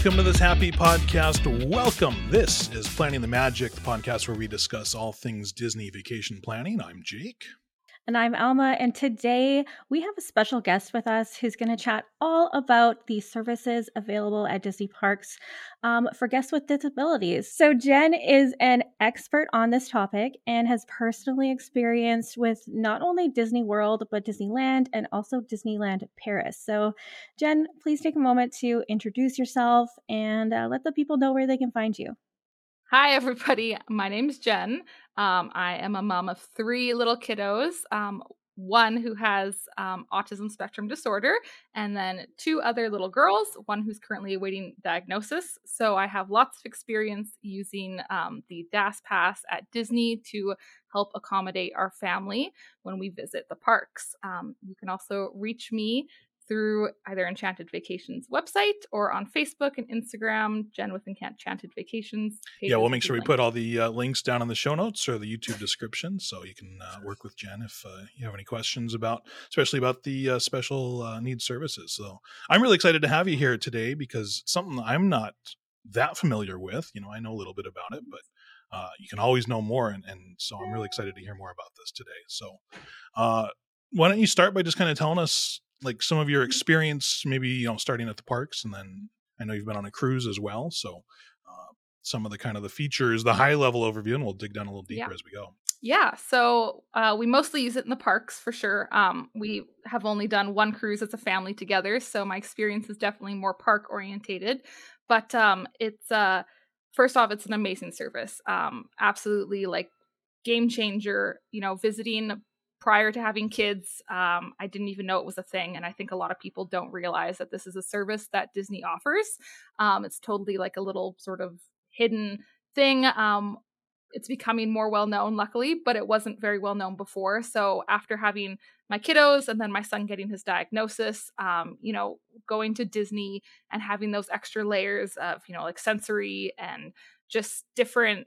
Welcome to this happy podcast. Welcome. This is Planning the Magic, the podcast where we discuss all things Disney vacation planning. I'm Jake. And I'm Alma. And today we have a special guest with us who's going to chat all about the services available at Disney parks um, for guests with disabilities. So, Jenn is an expert on this topic and has personally experienced with not only Disney World, but Disneyland and also Disneyland Paris. So, Jenn, please take a moment to introduce yourself and uh, let the people know where they can find you. Hi, everybody. My name's Jenn. Um, I am a mom of three little kiddos. Um, one who has um, autism spectrum disorder, and then two other little girls, one who's currently awaiting diagnosis. So I have lots of experience using um, the DAS Pass at Disney to help accommodate our family when we visit the parks. Um, you can also reach me through either Enchanted Vacations website or on Facebook and Instagram, Jenn with Enchanted Vacations. Yeah, we'll make sure we put all the uh, links down in the show notes or the YouTube description so you can uh, work with Jenn if uh, you have any questions about, especially about the uh, special uh, needs services. So I'm really excited to have you here today because something I'm not that familiar with. You know, I know a little bit about it, but uh, you can always know more. And, and, so I'm really excited to hear more about this today. So, why don't you start by just kind of telling us like some of your experience, maybe you know, starting at the parks, and then I know you've been on a cruise as well. So uh, some of the kind of the features, the high level overview, and we'll dig down a little deeper yeah. as we go. Yeah, so uh, we mostly use it in the parks for sure. Um, we have only done one cruise as a family together, so my experience is definitely more park orientated. But um, it's uh, first off, it's an amazing service. Um, absolutely, like game changer. You know, visiting prior to having kids, um, I didn't even know it was a thing. And I think a lot of people don't realize that this is a service that Disney offers. Um, it's totally like a little sort of hidden thing. Um, it's becoming more well known, luckily, but it wasn't very well known before. So after having my kiddos and then my son getting his diagnosis, um, you know, going to Disney and having those extra layers of, you know, like sensory and just different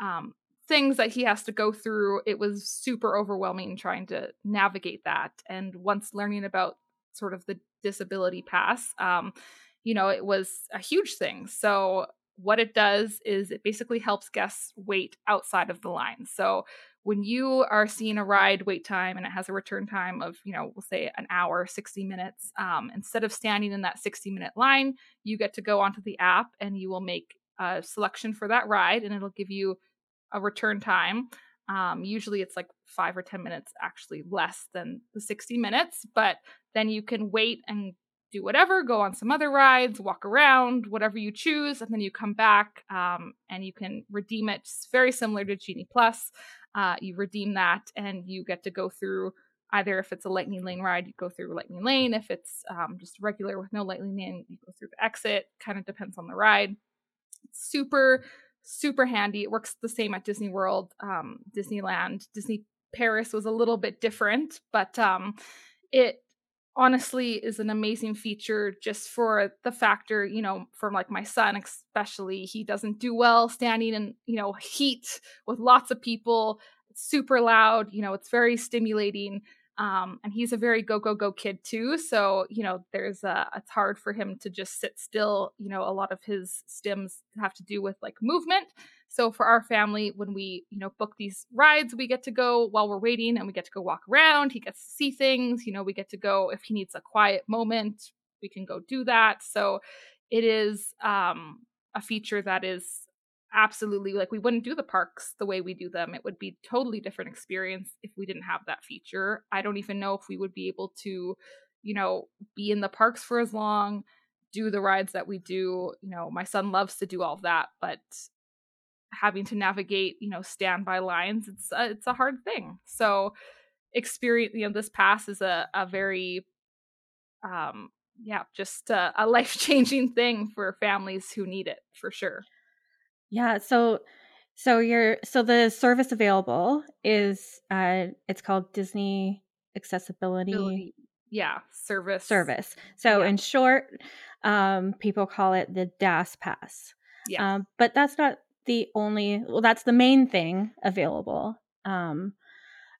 um, things that he has to go through, it was super overwhelming trying to navigate that. And once learning about sort of the disability pass, um, you know, it was a huge thing. So what it does is it basically helps guests wait outside of the line. So when you are seeing a ride wait time and it has a return time of, you know, we'll say an hour, 60 minutes, um, instead of standing in that 60 minute line, you get to go onto the app and you will make a selection for that ride and it'll give you a return time. Um, usually it's like five or 10 minutes, actually less than the 60 minutes, but then you can wait and do whatever, go on some other rides, walk around, whatever you choose, and then you come back um, and you can redeem it. It's very similar to Genie Plus. Uh, you redeem that and you get to go through either if it's a Lightning Lane ride, you go through Lightning Lane. If it's um, just regular with no Lightning Lane, you go through the exit. Kind of depends on the ride. super super handy. It works the same at Disney World, um, Disneyland, Disney Paris was a little bit different, but um, it honestly is an amazing feature just for the factor, you know, from like my son especially, he doesn't do well standing in, you know, heat with lots of people. It's super loud, you know, it's very stimulating. Um, and he's a very go go go kid too so you know there's a it's hard for him to just sit still you know a lot of his stims have to do with like movement. So for our family when we you know book these rides we get to go while we're waiting and we get to go walk around he gets to see things you know we get to go if he needs a quiet moment we can go do that. So it is um a feature that is absolutely like we wouldn't do the parks the way we do them. It would be totally different experience if we didn't have that feature. I don't even know if we would be able to you know be in the parks for as long do the rides that we do. You know my son loves to do all of that but having to navigate you know standby lines it's a, it's a hard thing. So experience you know this pass is a, a very um yeah just a, a life changing thing for families who need it for sure yeah. So, so you're so the service available is uh, it's called Disney Accessibility. Ability. Yeah, service. Service. So, yeah. in short, um, people call it the DAS Pass. Yeah. Um, but that's not the only, well, that's the main thing available. Um,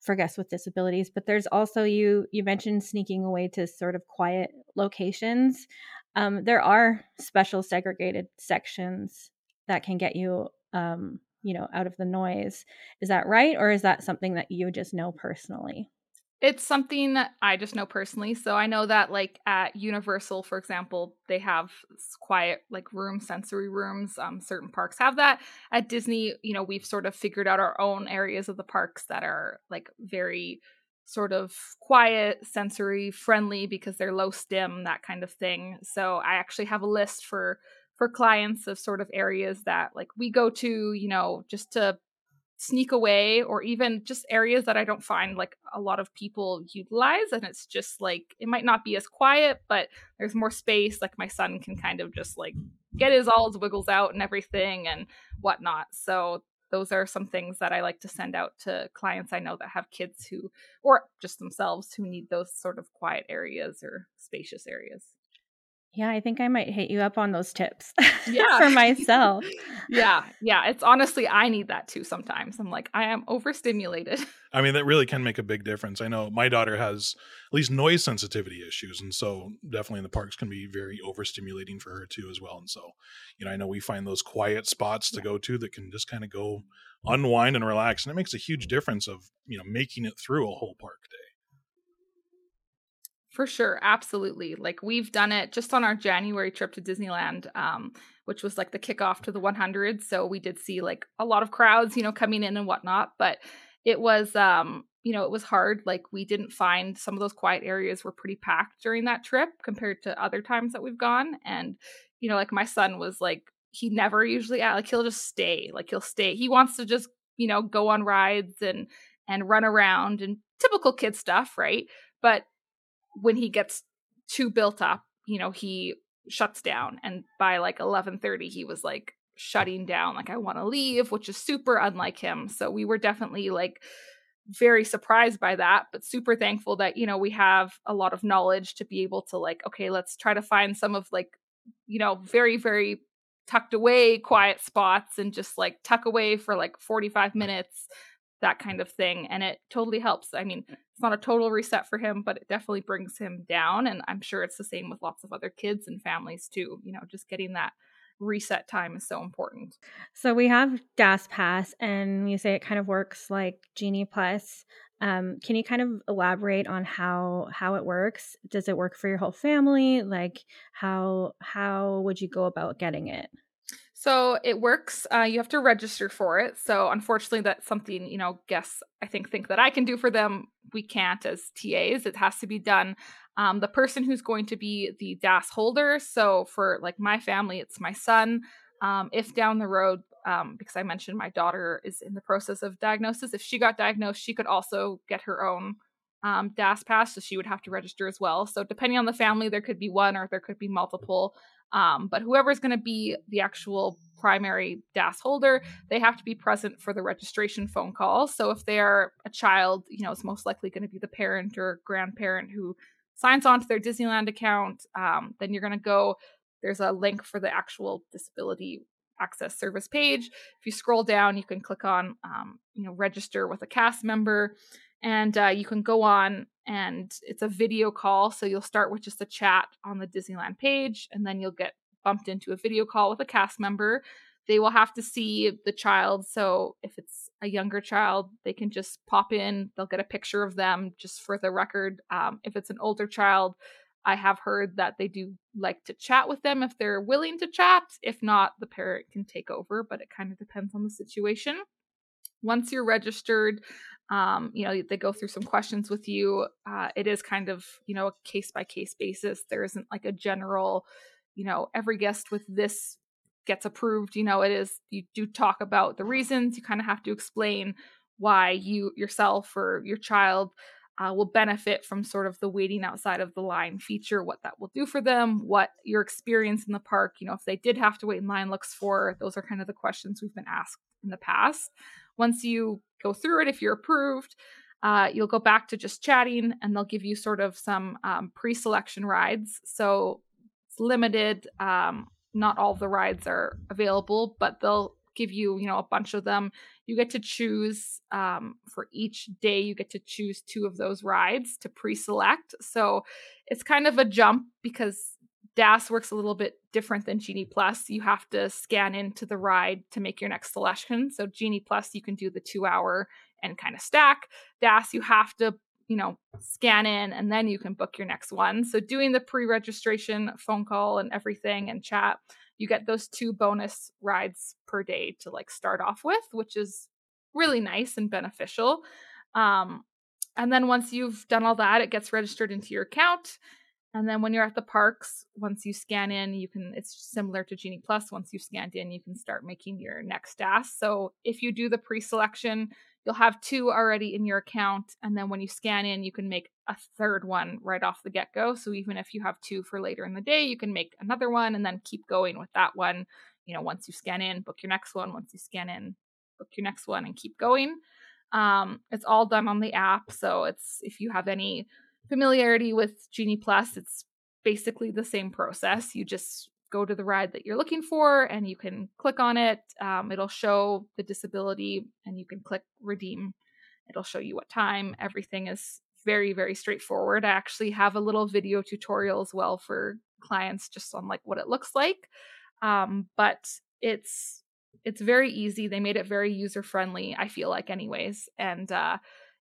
for guests with disabilities but there's also you you mentioned sneaking away to sort of quiet locations um, there are special segregated sections that can get you um, you know out of the noise is that right or is that something that you just know personally it's something that I just know personally. So I know that like at Universal, for example, they have quiet like room, sensory rooms. Um, certain parks have that. At Disney, you know, we've sort of figured out our own areas of the parks that are like very sort of quiet, sensory friendly because they're low stim, that kind of thing. So I actually have a list for for clients of sort of areas that like we go to, you know, just to sneak away or even just areas that I don't find like a lot of people utilize and it's just like it might not be as quiet but there's more space like my son can kind of just like get his all his wiggles out and everything and whatnot. So those are some things that I like to send out to clients I know that have kids who or just themselves who need those sort of quiet areas or spacious areas yeah, I think I might hit you up on those tips yeah. for myself. yeah, yeah. It's honestly, I need that too sometimes. I'm like, I am overstimulated. I mean, that really can make a big difference. I know my daughter has at least noise sensitivity issues. And so definitely in the parks can be very overstimulating for her too, as well. And so, you know, I know we find those quiet spots to yeah. go to that can just kind of go unwind and relax. And it makes a huge difference of, you know, making it through a whole park day. For sure, absolutely. Like we've done it just on our January trip to Disneyland, um, which was like the kickoff to the 100. So we did see like a lot of crowds, you know, coming in and whatnot. But it was, um, you know, it was hard. Like we didn't find some of those quiet areas were pretty packed during that trip compared to other times that we've gone. And you know, like my son was like, he never usually like he'll just stay. Like he'll stay. He wants to just you know go on rides and and run around and typical kid stuff, right? But when he gets too built up, you know, he shuts down. And by like 11:30, he was like shutting down, like I want to leave, which is super unlike him. So we were definitely like very surprised by that, but super thankful that you know we have a lot of knowledge to be able to like, okay, let's try to find some of like, you know, very very tucked away quiet spots and just like tuck away for like 45 minutes that kind of thing and it totally helps. I mean it's not a total reset for him but it definitely brings him down and i'm sure it's the same with lots of other kids and families too you know just getting that reset time is so important. So we have das pass and you say it kind of works like genie plus. Um, can you kind of elaborate on how how it works? Does it work for your whole family? Like how how would you go about getting it so it works. Uh, you have to register for it. So unfortunately, that's something you know guests I think think that I can do for them. We can't as TAs. It has to be done. Um, the person who's going to be the DAS holder. So for like my family, it's my son. Um, if down the road, um, because I mentioned my daughter is in the process of diagnosis, if she got diagnosed, she could also get her own um, DAS pass, so she would have to register as well. So depending on the family, there could be one or there could be multiple. Um, but whoever's going to be the actual primary DAS holder, they have to be present for the registration phone call. So if they are a child, you know, it's most likely going to be the parent or grandparent who signs on to their Disneyland account. Um, then you're going to go, there's a link for the actual disability access service page. If you scroll down, you can click on, um, you know, register with a cast member and uh, you can go on and it's a video call so you'll start with just a chat on the disneyland page and then you'll get bumped into a video call with a cast member. They will have to see the child so if it's a younger child they can just pop in they'll get a picture of them just for the record. Um, if it's an older child i have heard that they do like to chat with them if they're willing to chat. If not the parent can take over but it kind of depends on the situation. Once you're registered um, you know they go through some questions with you. Uh, it is kind of you know a case by case basis. There isn't like a general you know every guest with this gets approved. You know it is you do talk about the reasons. You kind of have to explain why you yourself or your child uh, will benefit from sort of the waiting outside of the line feature what that will do for them what your experience in the park you know if they did have to wait in line looks for. Those are kind of the questions we've been asked in the past once you go through it, if you're approved, uh, you'll go back to just chatting and they'll give you sort of some um, pre selection rides. So it's limited. Um, not all the rides are available, but they'll give you, you know, a bunch of them. You get to choose um, for each day, you get to choose two of those rides to pre select. So it's kind of a jump because DAS works a little bit different than Genie Plus. You have to scan into the ride to make your next selection. So Genie Plus, you can do the two hour and kind of stack. DAS, you have to, you know, scan in and then you can book your next one. So doing the pre registration phone call and everything and chat, you get those two bonus rides per day to like start off with, which is really nice and beneficial. Um, and then once you've done all that, it gets registered into your account and then when you're at the parks, once you scan in, you can, it's similar to Genie Plus. Once you've scanned in, you can start making your next DAS. So if you do the pre selection, you'll have two already in your account. And then when you scan in, you can make a third one right off the get go. So even if you have two for later in the day, you can make another one and then keep going with that one. You know, once you scan in, book your next one. Once you scan in, book your next one and keep going. Um, it's all done on the app. So it's, if you have any, familiarity with Genie Plus, it's basically the same process. You just go to the ride that you're looking for and you can click on it. Um, it'll show the disability and you can click redeem. It'll show you what time. Everything is very, very straightforward. I actually have a little video tutorial as well for clients just on like what it looks like. Um, but it's it's very easy. They made it very user friendly, I feel like anyways. And uh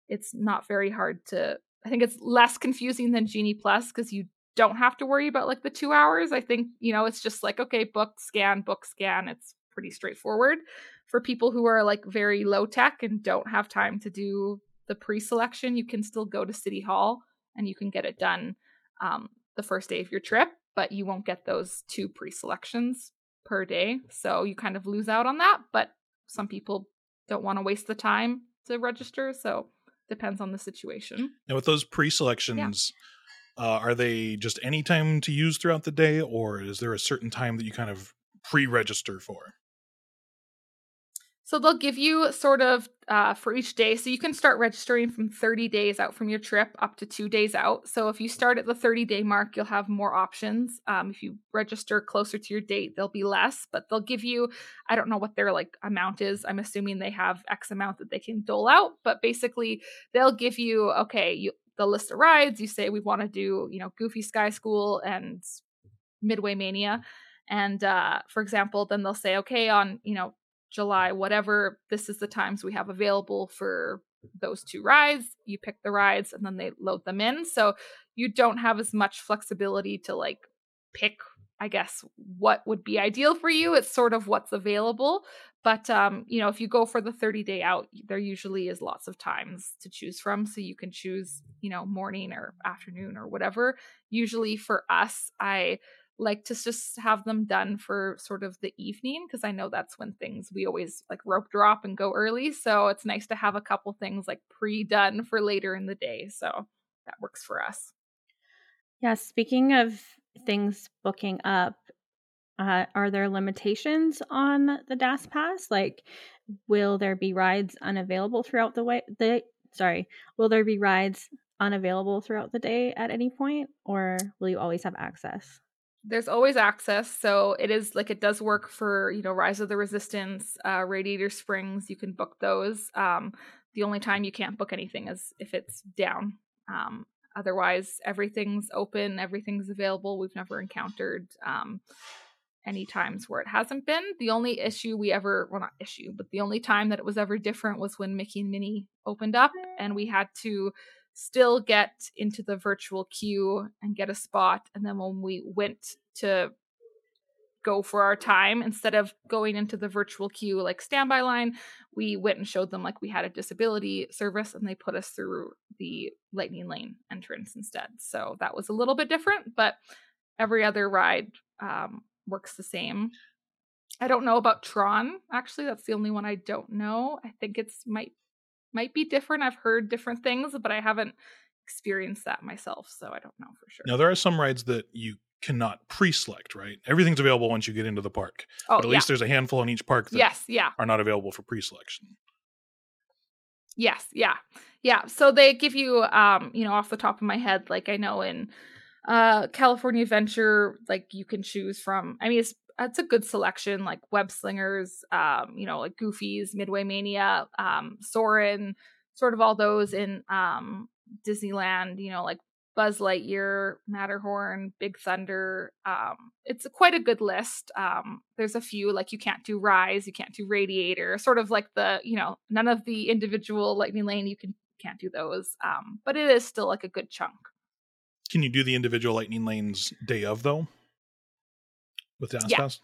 it's not very hard to I think it's less confusing than Genie Plus because you don't have to worry about like the two hours. I think, you know, it's just like, okay, book, scan, book, scan. It's pretty straightforward. For people who are like very low tech and don't have time to do the pre selection, you can still go to City Hall and you can get it done um, the first day of your trip, but you won't get those two pre selections per day. So you kind of lose out on that. But some people don't want to waste the time to register. So depends on the situation. Now, with those pre-selections, yeah. uh, are they just any time to use throughout the day, or is there a certain time that you kind of pre-register for? So they'll give you sort of uh, for each day. So you can start registering from 30 days out from your trip up to two days out. So if you start at the 30 day mark, you'll have more options. Um, if you register closer to your date, there'll be less, but they'll give you, I don't know what their like amount is. I'm assuming they have X amount that they can dole out, but basically they'll give you, okay, you, the list of rides. You say we want to do, you know, Goofy Sky School and Midway Mania. And uh, for example, then they'll say, okay, on, you know, July, whatever, this is the times we have available for those two rides. You pick the rides and then they load them in. So you don't have as much flexibility to like pick, I guess, what would be ideal for you. It's sort of what's available. But um, you know, if you go for the 30 day out, there usually is lots of times to choose from. So you can choose, you know, morning or afternoon or whatever. Usually for us, I like to just have them done for sort of the evening because I know that's when things we always like rope drop and go early. So it's nice to have a couple things like pre done for later in the day. So that works for us. Yeah. Speaking of things booking up, uh, are there limitations on the DAS pass? Like, will there be rides unavailable throughout the way? The sorry, will there be rides unavailable throughout the day at any point, or will you always have access? There's always access so it is like it does work for you know rise of the resistance uh radiator springs you can book those um the only time you can't book anything is if it's down um otherwise everything's open everything's available we've never encountered um any times where it hasn't been. The only issue we ever well not issue but the only time that it was ever different was when mickey and minnie opened up and we had to still get into the virtual queue and get a spot. And then when we went to go for our time, instead of going into the virtual queue like standby line, we went and showed them like we had a disability service and they put us through the lightning lane entrance instead. So that was a little bit different, but every other ride um, works the same. I don't know about Tron. Actually, that's the only one I don't know. I think it's might might be different. I've heard different things, but I haven't experienced that myself, so I don't know for sure. Now there are some rides that you cannot pre-select, right? Everything's available once you get into the park. Oh, but at yeah. least there's a handful in each park that yes, yeah. are not available for pre-selection. Yes, yeah. Yeah. So they give you um, you know, off the top of my head, like I know in uh California Adventure, like you can choose from I mean it's it's a good selection like Web Slingers, um, you know, like Goofies, Midway Mania, um, Soarin', sort of all those in um Disneyland, you know, like Buzz Lightyear, Matterhorn, Big Thunder. Um, it's quite a good list. Um, there's a few like you can't do Rise, you can't do Radiator, sort of like the you know none of the individual Lightning Lane you can can't do those. Um, but it is still like a good chunk. Can you do the individual Lightning Lanes day of though? With the Yeah. Pass?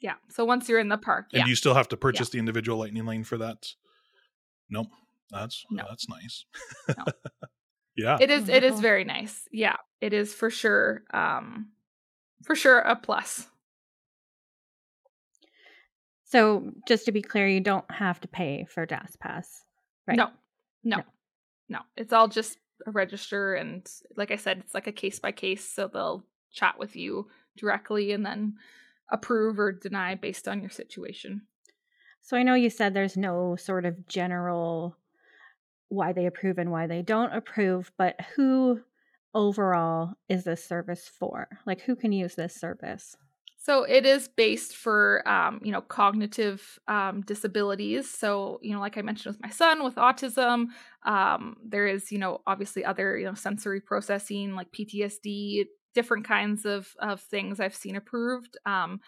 Yeah. So once you're in the park, And yeah, you still have to purchase the individual Lightning Lane for that? Nope. That's No. that's nice. No. yeah. it is. It is very nice. Yeah, it is for sure. Um, for sure a plus. So, just to be clear, you don't have to pay for DAS Pass, right? No, no, No. no, It's all just a register, and like I said, it's like a case by case. So they'll chat with you directly, and then approve or deny based on your situation. So, I know you said there's no sort of general why they approve and why they don't approve, but who overall is this service for? Like, who can use this service? So it is based for um, you know cognitive um, disabilities. So you know, like I mentioned with my son with autism, um, there is you know obviously other you know sensory processing like PTSD, different kinds of of things I've seen approved. Um,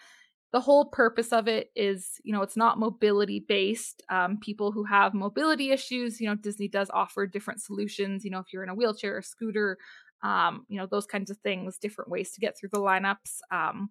the whole purpose of it is you know it's not mobility based. Um, people who have mobility issues, you know, Disney does offer different solutions. You know, if you're in a wheelchair or scooter, um, you know those kinds of things, different ways to get through the lineups. Um,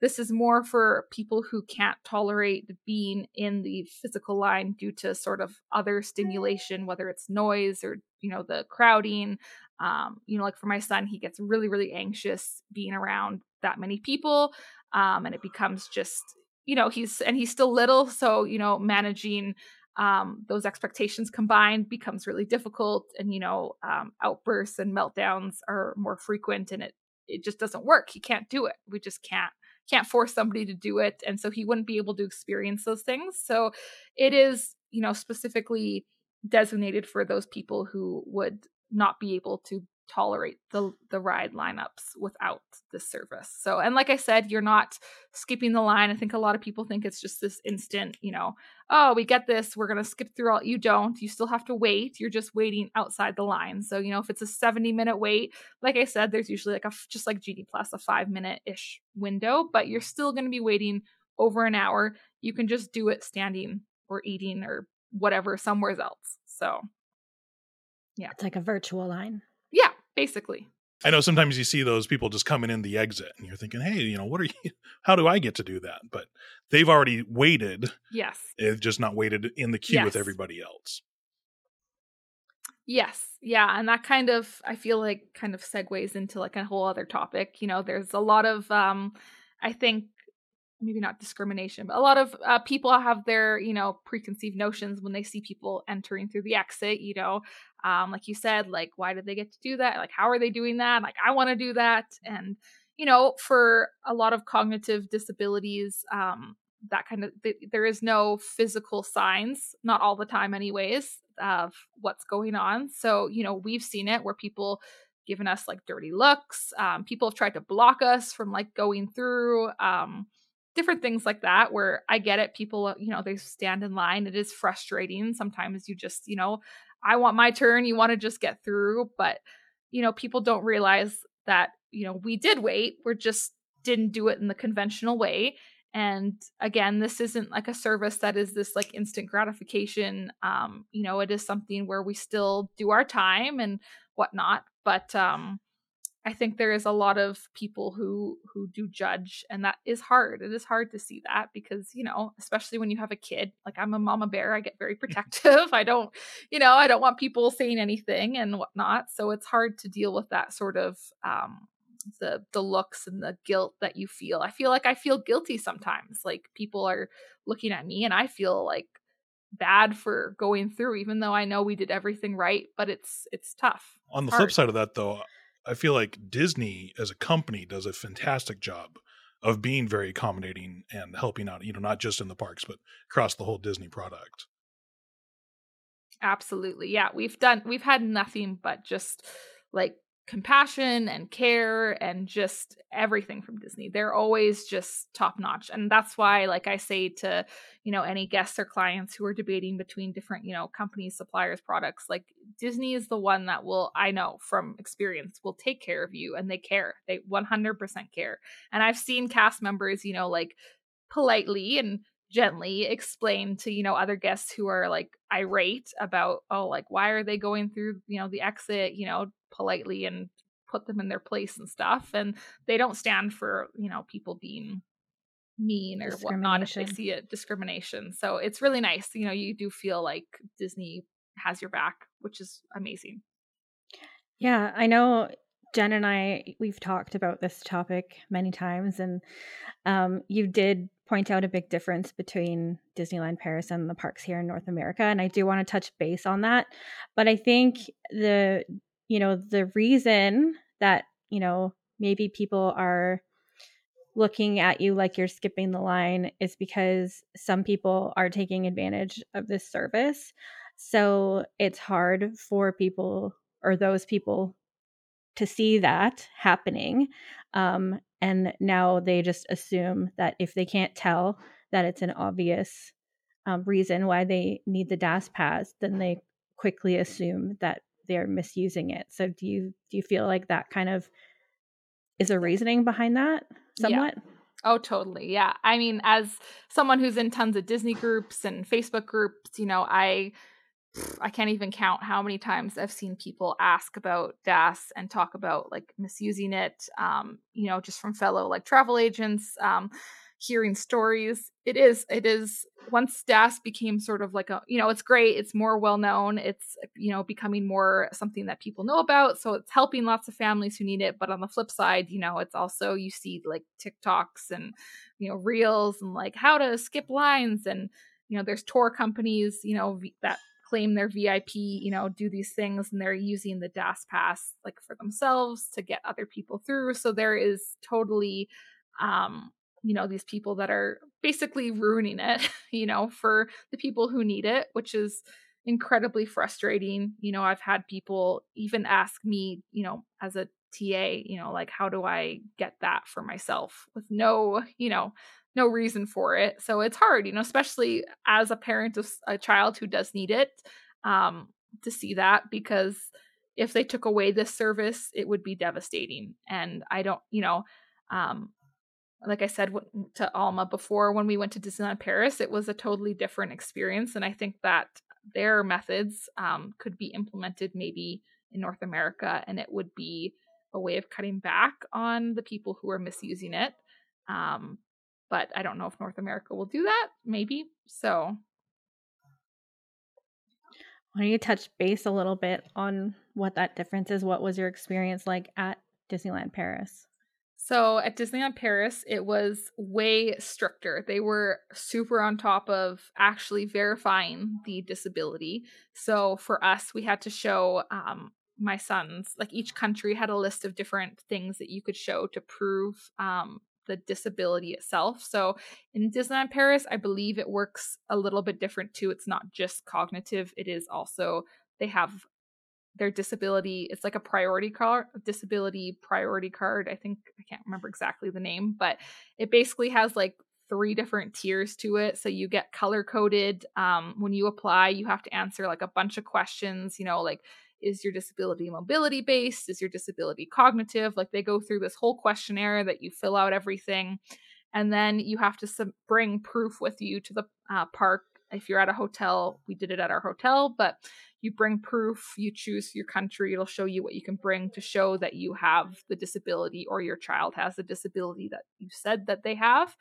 this is more for people who can't tolerate being in the physical line due to sort of other stimulation, whether it's noise or, you know, the crowding. Um, you know, like for my son, he gets really, really anxious being around that many people. Um, and it becomes just, you know, he's, and he's still little. So, you know, managing um, those expectations combined becomes really difficult. And, you know, um, outbursts and meltdowns are more frequent and it, it just doesn't work. He can't do it. We just can't can't force somebody to do it and so he wouldn't be able to experience those things so it is you know specifically designated for those people who would not be able to tolerate the the ride lineups without this service. So and like i said you're not skipping the line. I think a lot of people think it's just this instant you know oh we get this. We're going to skip through all you don't. You still have to wait. You're just waiting outside the line. So you know if it's a 70 minute wait like I said, there's usually like a just like Genie Plus, a five minute ish window, but you're still going to be waiting over an hour. You can just do it standing or eating or whatever somewhere else. So It's like a virtual line. yeah, basically. I know sometimes you see those people just coming in the exit and you're thinking, hey, you know, what are you, how do I get to do that? But they've already waited. Yes. They've just not waited in the queue with everybody else. Yes. Yeah. And that kind of, I feel like, kind of segues into like a whole other topic. You know, there's a lot of, um, I think, maybe not discrimination, but a lot of uh, people have their, you know, preconceived notions when they see people entering through the exit. You know, um, like you said, like, why did they get to do that? Like, how are they doing that? Like, I want to do that. And, you know, for a lot of cognitive disabilities, um, that kind of th- there is no physical signs not all the time anyways of what's going on so you know we've seen it where people given us like dirty looks um, people have tried to block us from like going through um, different things like that where i get it people you know they stand in line it is frustrating sometimes you just you know i want my turn you want to just get through but you know people don't realize that you know we did wait we're just didn't do it in the conventional way and again this isn't like a service that is this like instant gratification um you know it is something where we still do our time and whatnot but um i think there is a lot of people who who do judge and that is hard it is hard to see that because you know especially when you have a kid like i'm a mama bear i get very protective i don't you know i don't want people saying anything and whatnot so it's hard to deal with that sort of um the the looks and the guilt that you feel. I feel like I feel guilty sometimes. Like people are looking at me and I feel like bad for going through even though I know we did everything right, but it's it's tough. On the It's flip side of that, though, I feel like Disney as a company does a fantastic job of being very accommodating and helping out, you know, not just in the parks, but across the whole Disney product. Absolutely. Yeah, we've done we've had nothing but just like compassion and care and just everything from Disney. They're always just top notch. And that's why like I say to, you know, any guests or clients who are debating between different, you know, companies, suppliers, products, like Disney is the one that will I know from experience will take care of you and they care. They 100% care. And I've seen cast members, you know, like politely and gently explain to you know other guests who are like irate about oh like why are they going through you know the exit you know politely and put them in their place and stuff and they don't stand for you know people being mean or whatnot if they see it discrimination so it's really nice you know you do feel like disney has your back which is amazing. Yeah i know jenn and i we've talked about this topic many times and um, you did point out a big difference between Disneyland Paris and the parks here in North America and I do want to touch base on that but I think the you know the reason that you know maybe people are looking at you like you're skipping the line is because some people are taking advantage of this service. So it's hard for people or those people to see that happening um, and now they just assume that if they can't tell that it's an obvious um, reason why they need the DAS pass, then they quickly assume that they're misusing it. So do you do you feel like that kind of is a reasoning behind that somewhat? Yeah. Oh, totally. Yeah. I mean, as someone who's in tons of Disney groups and Facebook groups, you know, I I can't even count how many times I've seen people ask about DAS and talk about like misusing it, um, you know, just from fellow like travel agents, um, hearing stories. It is, it is, once DAS became sort of like a, you know, it's great, it's more well known, it's, you know, becoming more something that people know about. So it's helping lots of families who need it. But on the flip side, you know, it's also, you see like TikToks and, you know, reels and like how to skip lines and, you know, there's tour companies, you know, that claim their VIP, you know, do these things and they're using the DAS pass like for themselves to get other people through. So there is totally um you know these people that are basically ruining it, you know, for the people who need it, which is incredibly frustrating. You know, I've had people even ask me, you know, as a TA, you know, like how do I get that for myself with no, you know, no reason for it. So it's hard, you know, especially as a parent of a child who does need it, um, to see that because if they took away this service, it would be devastating. And I don't, you know, um, like I said to Alma before, when we went to Disneyland Paris, it was a totally different experience. And I think that their methods um, could be implemented maybe in North America, and it would be a way of cutting back on the people who are misusing it. Um, but I don't know if North America will do that. Maybe. So why don't you touch base a little bit on what that difference is? What was your experience like at Disneyland Paris? So at Disneyland Paris, it was way stricter. They were super on top of actually verifying the disability. So for us, we had to show um, my sons, like each country had a list of different things that you could show to prove um, the disability itself. So in Disneyland Paris, I believe it works a little bit different too. It's not just cognitive, it is also they have their disability it's like a priority card disability priority card i think i can't remember exactly the name but it basically has like three different tiers to it so you get color coded um, when you apply you have to answer like a bunch of questions you know like is your disability mobility based is your disability cognitive like they go through this whole questionnaire that you fill out everything and then you have to sub- bring proof with you to the uh, park if you're at a hotel we did it at our hotel but you bring proof you choose your country it'll show you what you can bring to show that you have the disability or your child has the disability that you said that they have.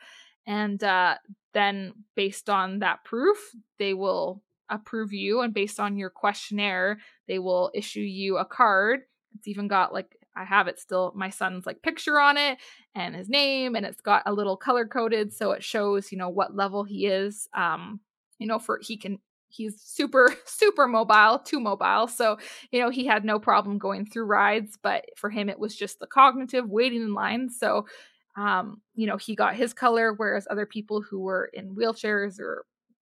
And uh, then based on that proof they will approve you and based on your questionnaire they will issue you a card. It's even got like i have it still my son's like picture on it and his name and it's got a little color coded so it shows you know what level he is um you know for he can he's super super mobile too mobile so you know he had no problem going through rides but for him it was just the cognitive waiting in line so um you know he got his color whereas other people who were in wheelchairs or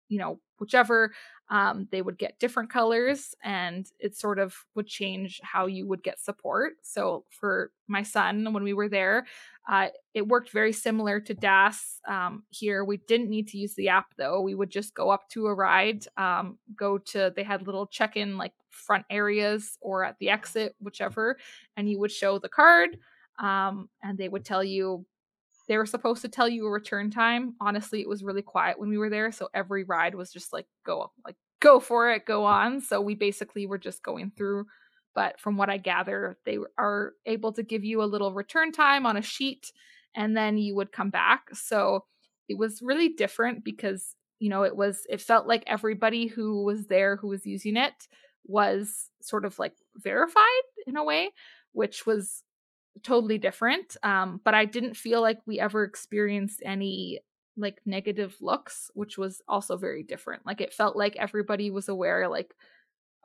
you know, whichever um, they would get different colors and it sort of would change how you would get support. So for my son, when we were there, uh, it worked very similar to DAS um, here. We didn't need to use the app though. We would just go up to a ride, um, go to, they had little check in like front areas or at the exit, whichever, and you would show the card um, and they would tell you they were supposed to tell you a return time. Honestly, it was really quiet when we were there, so every ride was just like go like go for it, go on. So we basically were just going through but from what I gather, they are able to give you a little return time on a sheet and then you would come back. So it was really different because, you know, it was, it felt like everybody who was there who was using it was sort of like verified in a way, which was totally different. Um, but I didn't feel like we ever experienced any like negative looks, which was also very different. Like it felt like everybody was aware, like,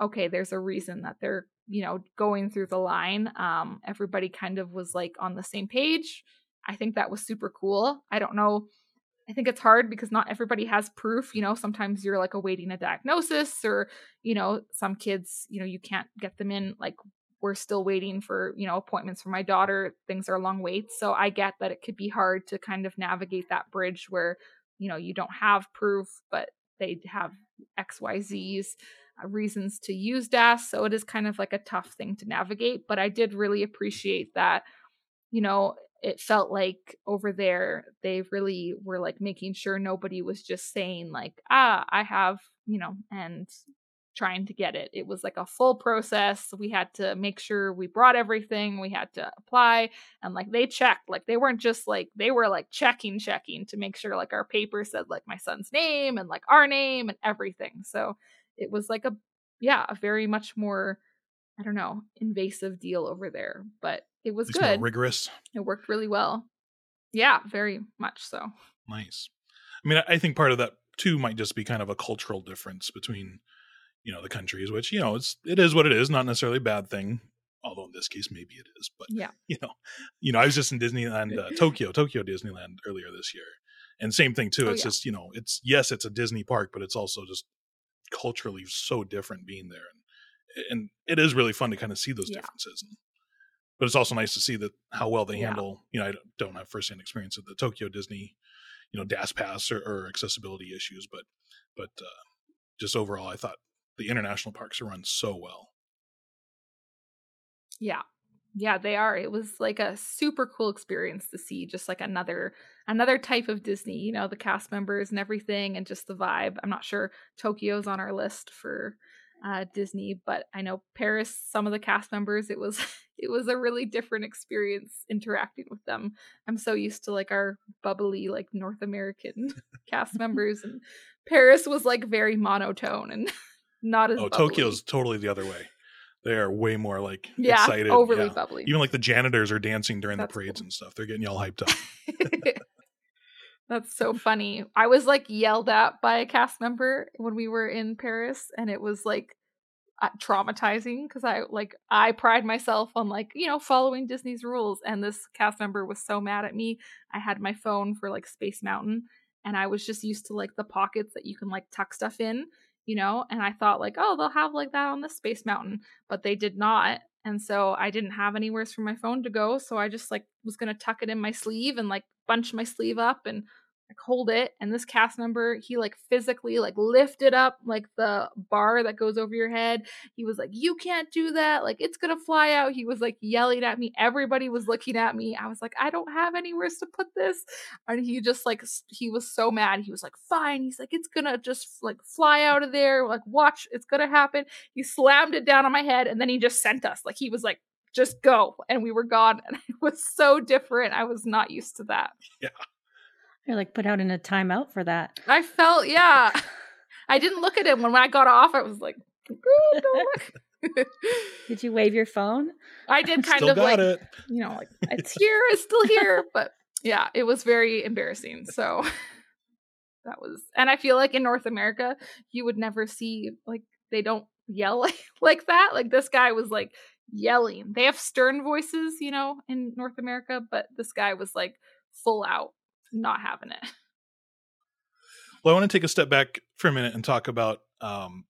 okay, there's a reason that they're, you know, going through the line. Um, everybody kind of was like on the same page. I think that was super cool. I don't know. I think it's hard because not everybody has proof. You know, sometimes you're like awaiting a diagnosis, or, you know, some kids, you know, you can't get them in like we're still waiting for you know appointments for my daughter things are long waits so i get that it could be hard to kind of navigate that bridge where you know you don't have proof but they have xyz's uh, reasons to use das so it is kind of like a tough thing to navigate but i did really appreciate that you know it felt like over there they really were like making sure nobody was just saying like ah i have you know and trying to get it. It was like a full process. We had to make sure we brought everything, we had to apply, and like they checked. Like they weren't just like, they were like checking, checking to make sure like our paper said like my son's name and like our name and everything. So it was like a, yeah, a very much more, I don't know, invasive deal over there, but it was good. rigorous. It worked really well. Yeah, very much so. Nice. I mean, I think part of that too might just be kind of a cultural difference between you know the countries which you know it's it is what it is not necessarily a bad thing although in this case maybe it is but yeah you know you know i was just in disneyland uh, tokyo tokyo disneyland earlier this year and same thing too oh, it's yeah. just you know it's yes it's a disney park but it's also just culturally so different being there and and it is really fun to kind of see those yeah. differences and, but it's also nice to see that how well they handle you know i don't have firsthand experience of the tokyo disney you know das pass or, or accessibility issues but but uh, just overall i thought the international parks are run so well. Yeah. Yeah, they are. It was like a super cool experience to see just like another another type of Disney, you know, the cast members and everything and just the vibe. I'm not sure Tokyo's on our list for uh, Disney, but I know Paris, some of the cast members, it was it was a really different experience interacting with them. I'm so used to like our bubbly like North American cast members and Paris was like very monotone and not as. Oh, bubbly. Tokyo's totally the other way. They are way more like yeah, excited, overly yeah. bubbly. Even like the janitors are dancing during That's the parades cool. and stuff. They're getting you all hyped up. That's so funny. I was like yelled at by a cast member when we were in Paris, and it was like uh, traumatizing because I like I pride myself on like you know following Disney's rules, and this cast member was so mad at me. I had my phone for like Space Mountain, and I was just used to like the pockets that you can like tuck stuff in, you know, and I thought like, oh, they'll have like that on the Space Mountain, but they did not. And so I didn't have anywhere for my phone to go, so I just like was going to tuck it in my sleeve and like bunch my sleeve up and like hold it and this cast member he like physically like lifted up like the bar that goes over your head. He was like you can't do that like it's gonna fly out. He was like yelling at me. Everybody was looking at me. I was like i don't have anywhere to put this. And he just like he was so mad. He was like fine. He's like it's gonna just like fly out of there. Like watch it's gonna happen. He slammed it down on my head and then he just sent us. Like he was like just go. And we were gone and it was so different. I was not used to that. Yeah you're like put out in a timeout for that. I felt, yeah. I didn't look at him when, when I got off. I was like, did you wave your phone? I did kind Still of like, it. you know, like it's here, it's still here. But yeah, it was very embarrassing. So that was, and I feel like in North America, you would never see like they don't yell like, like that. Like this guy was like yelling. They have stern voices, you know, in North America, but this guy was like full out not having it. Well, I want to take a step back for a minute and talk about um,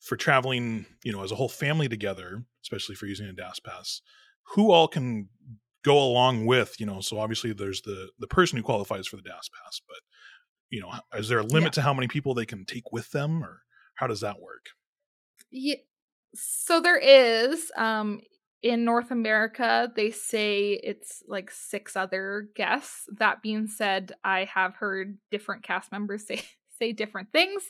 for traveling, you know, as a whole family together, especially for using a DAS pass, who all can go along with, you know, so obviously there's the the person who qualifies for the DAS pass, but you know, is there a limit yeah. to how many people they can take with them or how does that work? Yeah. So there is um in North America, they say it's like six other guests. That being said, I have heard different cast members say say different things.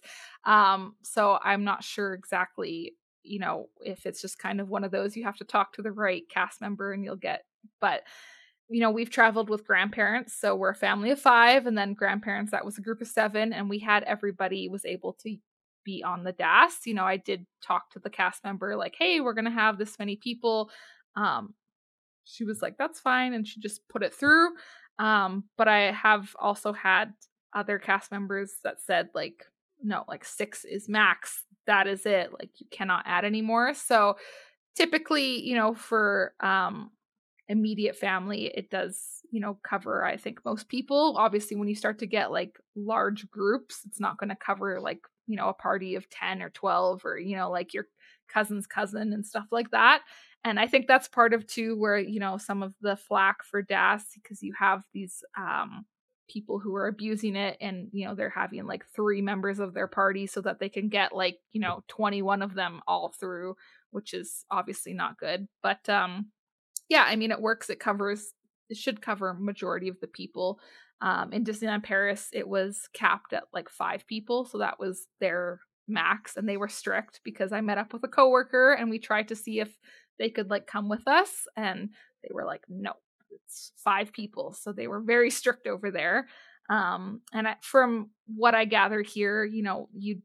Um, so I'm not sure exactly, you know, if it's just kind of one of those you have to talk to the right cast member and you'll get. But you know, we've traveled with grandparents, so we're a family of five, and then grandparents that was a group of seven, and we had everybody was able to be on the DAS. You know, I did talk to the cast member, like, hey, we're gonna have this many people. Um, she was like, that's fine, and she just put it through. Um, but I have also had other cast members that said, like, no, like six is max. That is it. Like you cannot add anymore. So typically, you know, for um immediate family, it does, you know, cover, I think, most people. Obviously, when you start to get like large groups, it's not going to cover like you know a party of 10 or 12 or you know like your cousin's cousin and stuff like that. And i think that's part of too where you know some of the flack for DAS because you have these um people who are abusing it and you know they're having like three members of their party so that they can get like you know 21 of them all through which is obviously not good. But um yeah i mean it works. It covers it should cover majority of the people um, in Disneyland Paris, it was capped at like five people, so that was their max, and they were strict because I met up with a coworker and we tried to see if they could like come with us, and they were like, no, it's five people, so they were very strict over there. Um, and I, from what I gather here, you know, you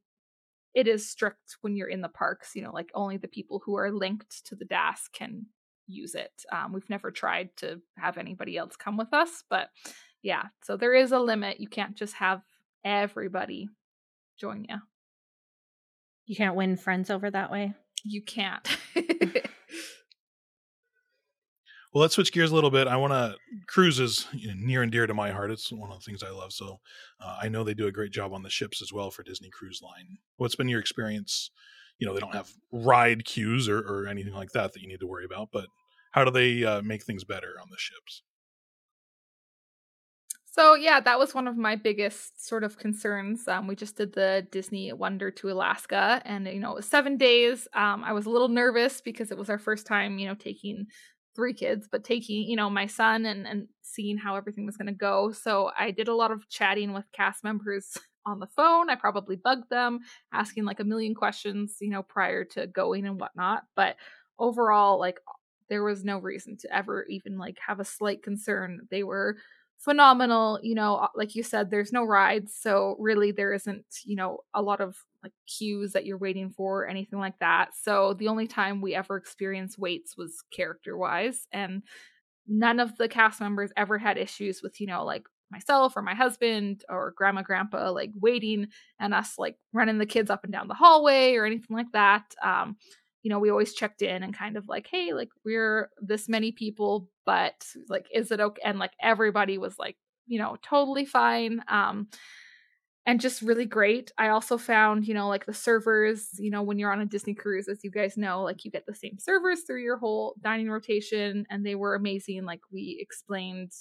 it is strict when you're in the parks. You know, like only the people who are linked to the DAS can use it. Um, we've never tried to have anybody else come with us, but yeah, so there is a limit. You can't just have everybody join you. You can't win friends over that way. You can't. well, let's switch gears a little bit. I want to cruises you know, near and dear to my heart. It's one of the things I love. So uh, I know they do a great job on the ships as well for Disney Cruise Line. What's been your experience? You know, they don't have ride queues or, or anything like that that you need to worry about, but how do they uh, make things better on the ships? So yeah, that was one of my biggest sort of concerns. Um, we just did the Disney Wonder to Alaska, and you know it was seven days. Um, I was a little nervous because it was our first time, you know, taking three kids, but taking you know my son and and seeing how everything was going to go. So I did a lot of chatting with cast members on the phone. I probably bugged them, asking like a million questions, you know, prior to going and whatnot. But overall, like there was no reason to ever even like have a slight concern. They were phenomenal you know like you said there's no rides so really there isn't you know a lot of like queues that you're waiting for or anything like that. So the only time we ever experienced waits was character wise and none of the cast members ever had issues with you know like myself or my husband or grandma grandpa like waiting and us like running the kids up and down the hallway or anything like that. Um you know, we always checked in and kind of like, hey, like we're this many people, but like, is it okay? And like everybody was like, you know, totally fine. Um, and just really great. I also found, you know, like the servers, you know, when you're on a Disney cruise, as you guys know, like you get the same servers through your whole dining rotation, and they were amazing. Like we explained,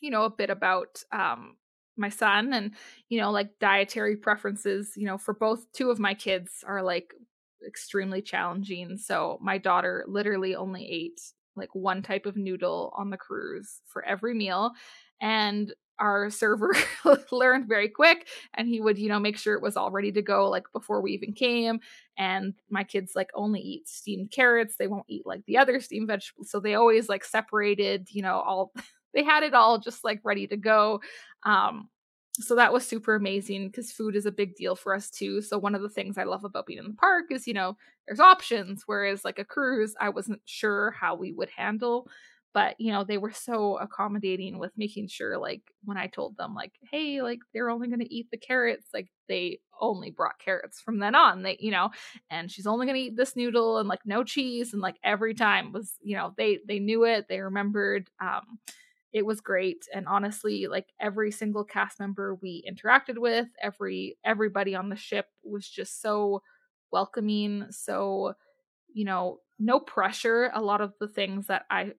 you know, a bit about um my son and you know like dietary preferences you know for both two of my kids are like extremely challenging. So my daughter literally only ate like one type of noodle on the cruise for every meal. And our server learned very quick and he would you know make sure it was all ready to go like before we even came and my kids like only eat steamed carrots they won't eat like the other steamed vegetables so they always like separated you know all they had it all just like ready to go um so that was super amazing because food is a big deal for us too. So one of the things I love about being in the park is, you know, there's options. Whereas like a cruise, I wasn't sure how we would handle. But, you know, they were so accommodating with making sure, like, when I told them, like, hey, like, they're only going to eat the carrots, like, they only brought carrots from then on. They, you know, and she's only going to eat this noodle and, like, no cheese. And, like, every time was, you know, they, they knew it, they remembered. Um, it was great and honestly like every single cast member we interacted with every everybody on the ship was just so welcoming so you know no pressure. A lot of the things that i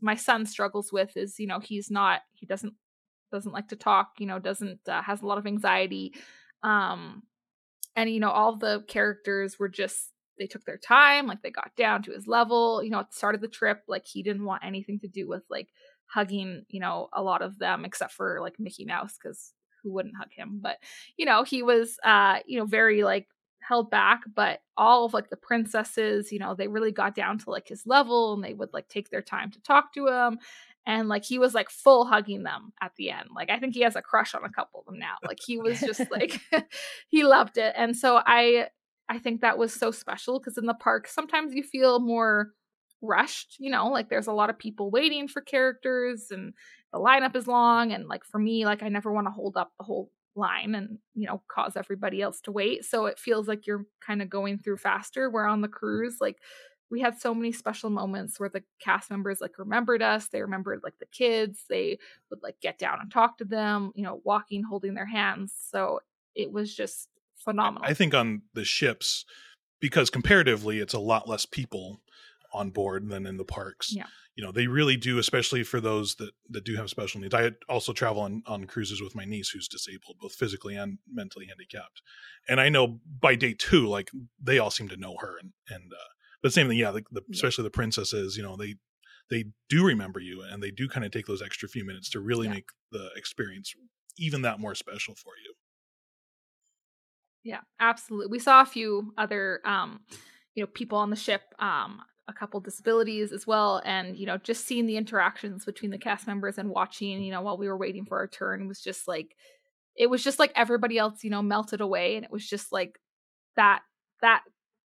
my son struggles with is you know he's not he doesn't doesn't like to talk you know doesn't uh, has a lot of anxiety um and you know all the characters were just they took their time like they got down to his level you know at the start of the trip like he didn't want anything to do with like hugging, you know, a lot of them except for like Mickey Mouse because who wouldn't hug him? But you know, he was uh, you know, very like held back, but all of like the princesses, you know, they really got down to like his level and they would like take their time to talk to him. And like he was like full hugging them at the end. Like I think he has a crush on a couple of them now. Like he was just like he loved it. And so I I think that was so special because in the park sometimes you feel more rushed you know like there's a lot of people waiting for characters and the lineup is long and like for me like i never want to hold up the whole line and you know cause everybody else to wait. So it feels like you're kind of going through faster. Where on the cruise like we had so many special moments where the cast members like remembered us they remembered like the kids they would like get down and talk to them you know walking holding their hands. So it was just phenomenal. I think on the ships because comparatively it's a lot less people on board than in the parks. Yeah. You know, they really do, especially for those that, that do have special needs. I also travel on, on cruises with my niece who's disabled, both physically and mentally handicapped. And I know by day two, like they all seem to know her. And, and, uh, but same thing, yeah, the, the, especially the princesses, you know, they, they do remember you and they do kind of take those extra few minutes to really yeah. make the experience even that more special for you. Yeah, absolutely. We saw a few other, um, you know, people on the ship. Um, a couple disabilities as well and you know just seeing the interactions between the cast members and watching you know while we were waiting for our turn was just like it was just like everybody else you know melted away and it was just like that that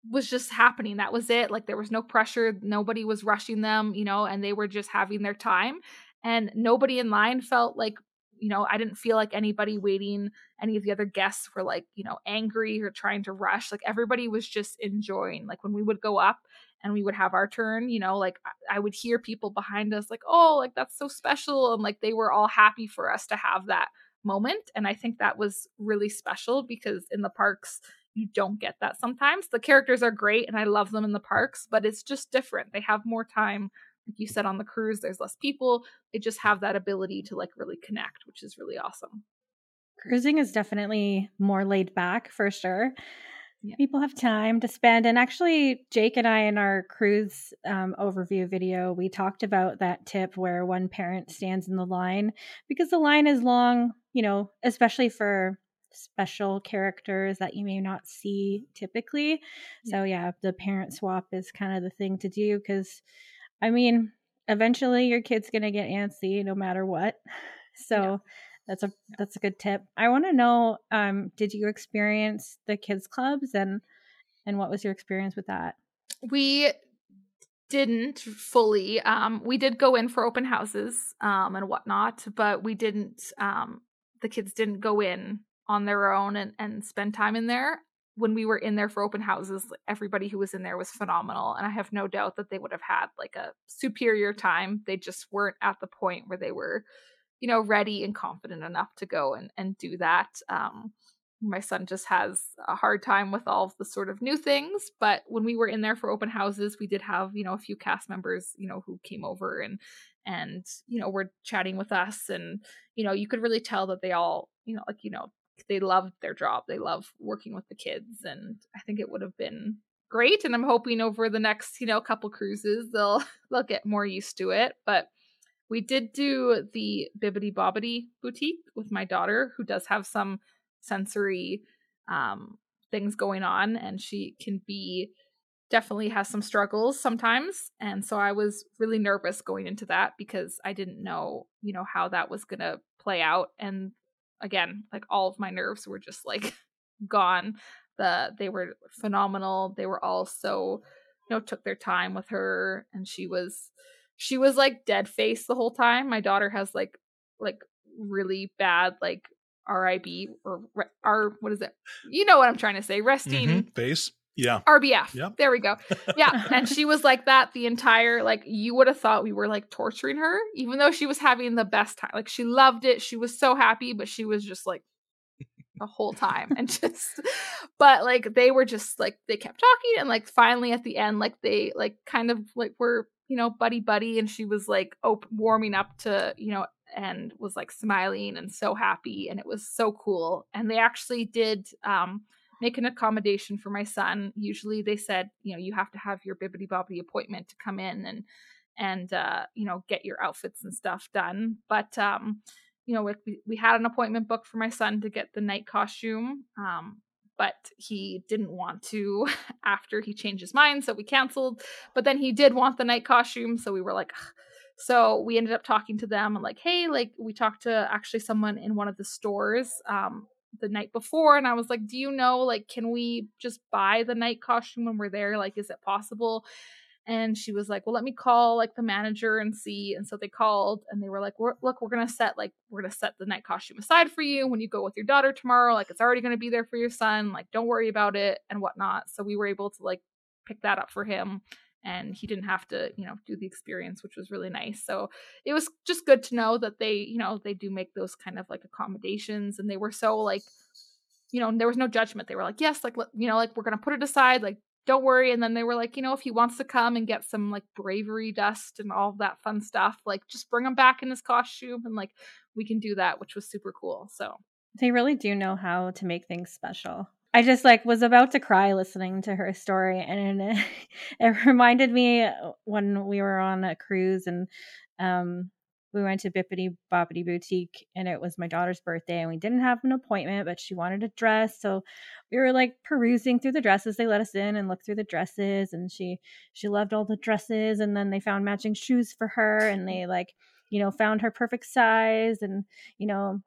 was just happening. That was it. Like there was no pressure. Nobody was rushing them you know and they were just having their time. And nobody in line felt like you know i didn't feel like anybody waiting any of the other guests were like you know angry or trying to rush. Like everybody was just enjoying. Like when we would go up and we would have our turn, you know, like I would hear people behind us like, "Oh, like that's so special." And like they were all happy for us to have that moment, and I think that was really special because in the parks you don't get that sometimes. The characters are great and I love them in the parks, but it's just different. They have more time like you said on the cruise there's less people they just have that ability to like really connect which is really awesome cruising is definitely more laid back for sure yeah. people have time to spend. And actually, Jake and I, in our cruise um, overview video, we talked about that tip where one parent stands in the line because the line is long, you know, especially for special characters that you may not see typically. Yeah. So, yeah, the parent swap is kind of the thing to do because, I mean, eventually your kid's going to get antsy no matter what. So, yeah that's a that's a good tip. I want to know um did you experience the kids clubs and and what was your experience with that? We didn't fully. Um we did go in for open houses um and whatnot, but we didn't um the kids didn't go in on their own and, and spend time in there. When we were in there for open houses, everybody who was in there was phenomenal. And I have no doubt that they would have had like a superior time. They just weren't at the point where they were you know ready and confident enough to go and and do that um my son just has a hard time with all the sort of new things but when we were in there for open houses we did have you know a few cast members you know who came over and and you know were chatting with us and you know you could really tell that they all you know like you know they loved their job they love working with the kids and i think it would have been great and i'm hoping over the next you know couple cruises they'll they'll get more used to it but we did do the Bibbidi Bobbidi boutique with my daughter, who does have some sensory um, things going on, and she can be definitely has some struggles sometimes. And so I was really nervous going into that because I didn't know, you know, how that was going to play out. And again, like all of my nerves were just like gone. The they were phenomenal. They were all so, you know, took their time with her, and she was she was like dead face the whole time. My daughter has like like really bad like RIB or R what is it? You know what I'm trying to say? Resting mm-hmm. face. Yeah. RBF. Yeah. There we go. Yeah. and she was like that the entire like you would have thought we were like torturing her, even though she was having the best time. Like she loved it. She was so happy, but she was just like the whole time and just but like they were just like they kept talking and like finally at the end like they like kind of like were you know buddy buddy and she was like op- warming up to you know and was like smiling and so happy and it was so cool and they actually did um make an accommodation for my son. Usually they said you know you have to have your Bibbidi Bobbidi appointment to come in and and uh you know get your outfits and stuff done but um you know we, we had an appointment booked for my son to get the knight costume um but he didn't want to after he changed his mind so we canceled. But then he did want the knight costume so we were like Ugh. so we ended up talking to them and like hey like we talked to actually someone in one of the stores um the night before and i was like do you know like can we just buy the knight costume when we're there? Like is it possible and she was like well let me call like the manager and see and so they called and they were like look we're gonna set like we're gonna set the knight costume aside for you. When you go with your daughter tomorrow like it's already gonna be there for your son like don't worry about it and whatnot. So we were able to like pick that up for him and he didn't have to you know do the experience which was really nice. So it was just good to know that they you know they do make those kind of like accommodations and they were so like you know there was no judgment. They were like yes like you know like we're gonna put it aside like don't worry and then they were like you know if he wants to come and get some like bravery dust and all that fun stuff like just bring him back in his costume and like we can do that which was super cool so. They really do know how to make things special. I just like was about to cry listening to her story, and it, it reminded me when we were on a cruise and um, we went to Bibbidi Bobbidi Boutique, and it was my daughter's birthday, and we didn't have an appointment, but she wanted a dress, so we were like perusing through the dresses. They let us in and look through the dresses, and she she loved all the dresses, and then they found matching shoes for her, and they like you know found her perfect size, and you know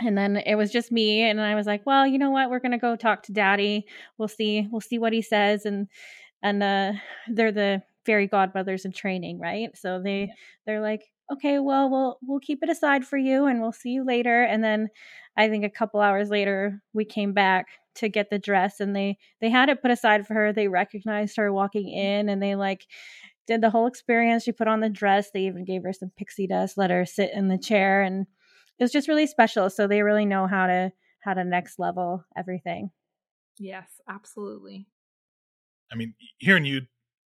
and then it was just me and i was like well you know what? We're going to go talk to daddy. We'll see we'll see what he says and and uh they're the fairy godmothers in training right? So they they're like okay well we'll we'll keep it aside for you and we'll see you later and then i think a couple hours later we came back to get the dress and they they had it put aside for her they recognized her walking mm. in and they like did the whole experience she put on the dress they even gave her some pixie dust let her sit in the chair and it was just really special. So they really know how to how to next level everything. Yes, absolutely. I mean, hearing you,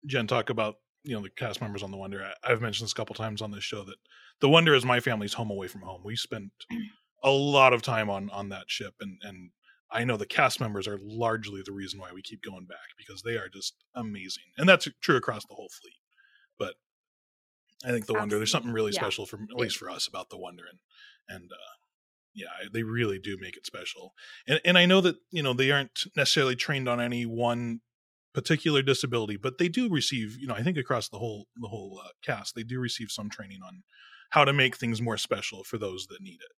Jenn, talk about you know the cast members on the Wonder, I, have mentioned this a couple times on this show that the Wonder is my family's home away from home. We spent a lot of time on on that ship, and and I know the cast members are largely the reason why we keep going back because they are just amazing, and that's true across the whole fleet. But I think the Absolutely. Wonder, there's something really yeah. special for at least for us about the Wonder, and and uh, yeah, they really do make it special. And and I know that you know they aren't necessarily trained on any one particular disability, but they do receive you know I think across the whole the whole uh, cast they do receive some training on how to make things more special for those that need it.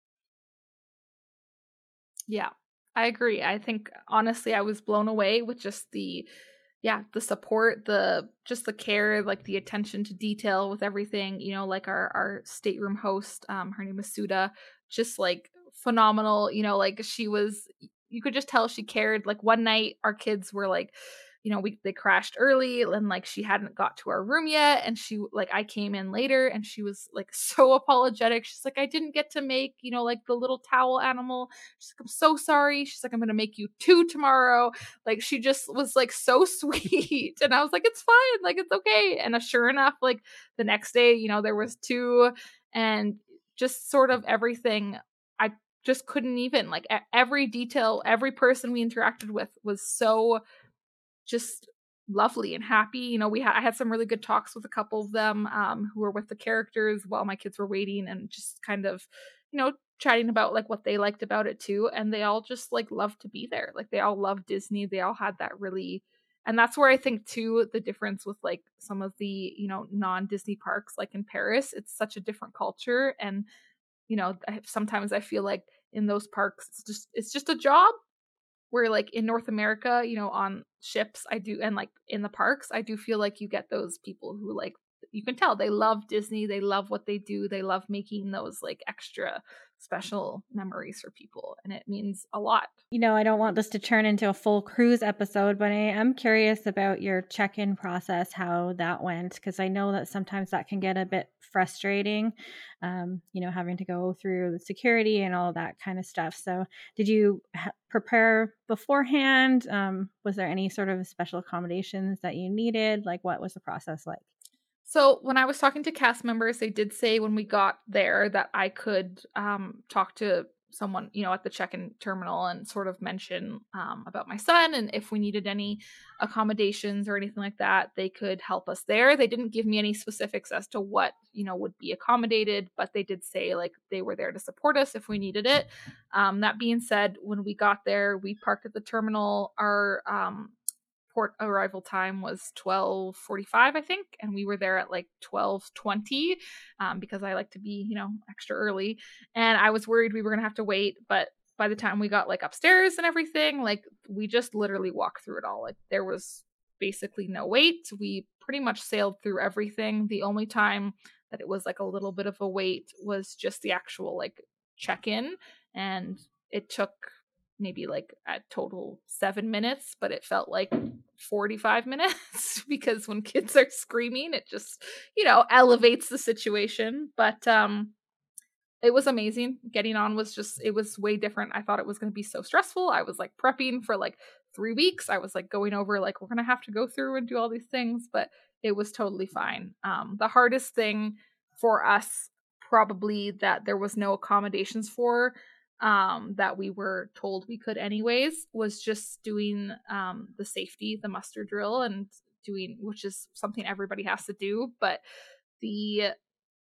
Yeah, I agree. I think honestly, I was blown away with just the yeah the support the just the care like the attention to detail with everything you know like our our stateroom host um her name is suda just like phenomenal you know like she was you could just tell she cared like one night our kids were like you know, we they crashed early and like she hadn't got to our room yet and she like I came in later and she was like so apologetic. She's like I didn't get to make, you know, like the little towel animal. She's like I'm so sorry. She's like I'm going to make you two tomorrow. Like she just was like so sweet and I was like it's fine. Like it's okay. And uh, sure enough like the next day, you know, there was two and just sort of everything I just couldn't even like every detail, every person we interacted with was so just lovely and happy. You know, we had I had some really good talks with a couple of them um, who were with the characters while my kids were waiting, and just kind of, you know, chatting about like what they liked about it too. And they all just like loved to be there. Like they all loved Disney. They all had that really. And that's where I think too the difference with like some of the you know non Disney parks like in Paris, it's such a different culture, and you know sometimes I feel like in those parks it's just it's just a job where like in North America, you know, on ships, I do and like in the parks, I do feel like you get those people who like you can tell they love Disney, they love what they do, they love making those like extra special memories for people and it means a lot. You know, I don't want this to turn into a full cruise episode, but I am curious about your check in process, how that went, because I know that sometimes that can get a bit frustrating, um, you know, having to go through the security and all that kind of stuff. So, did you ha- prepare beforehand? Um, was there any sort of special accommodations that you needed? Like, what was the process like? So when I was talking to cast members, they did say when we got there that I could um, talk to someone, you know, at the check-in terminal and sort of mention um, about my son and if we needed any accommodations or anything like that, they could help us there. They didn't give me any specifics as to what you know would be accommodated, but they did say like they were there to support us if we needed it. Um, that being said, when we got there, we parked at the terminal. Our um, port arrival time was 12:45 I think and we were there at like 12:20 um, because I like to be, you know, extra early. And I was worried we were going to have to wait but by the time we got like upstairs and everything like we just literally walked through it all. Like there was basically no wait. We pretty much sailed through everything. The only time that it was like a little bit of a wait was just the actual like check-in and it took maybe like a total seven minutes, but it felt like 45 minutes because when kids are screaming, it just, you know, elevates the situation. But um it was amazing. Getting on was just it was way different. I thought it was gonna be so stressful. I was like prepping for like three weeks. I was like going over like we're gonna have to go through and do all these things, but it was totally fine. Um the hardest thing for us probably that there was no accommodations for um, that we were told we could anyways was just doing um, the safety, the muster drill, and doing which is something everybody has to do. But the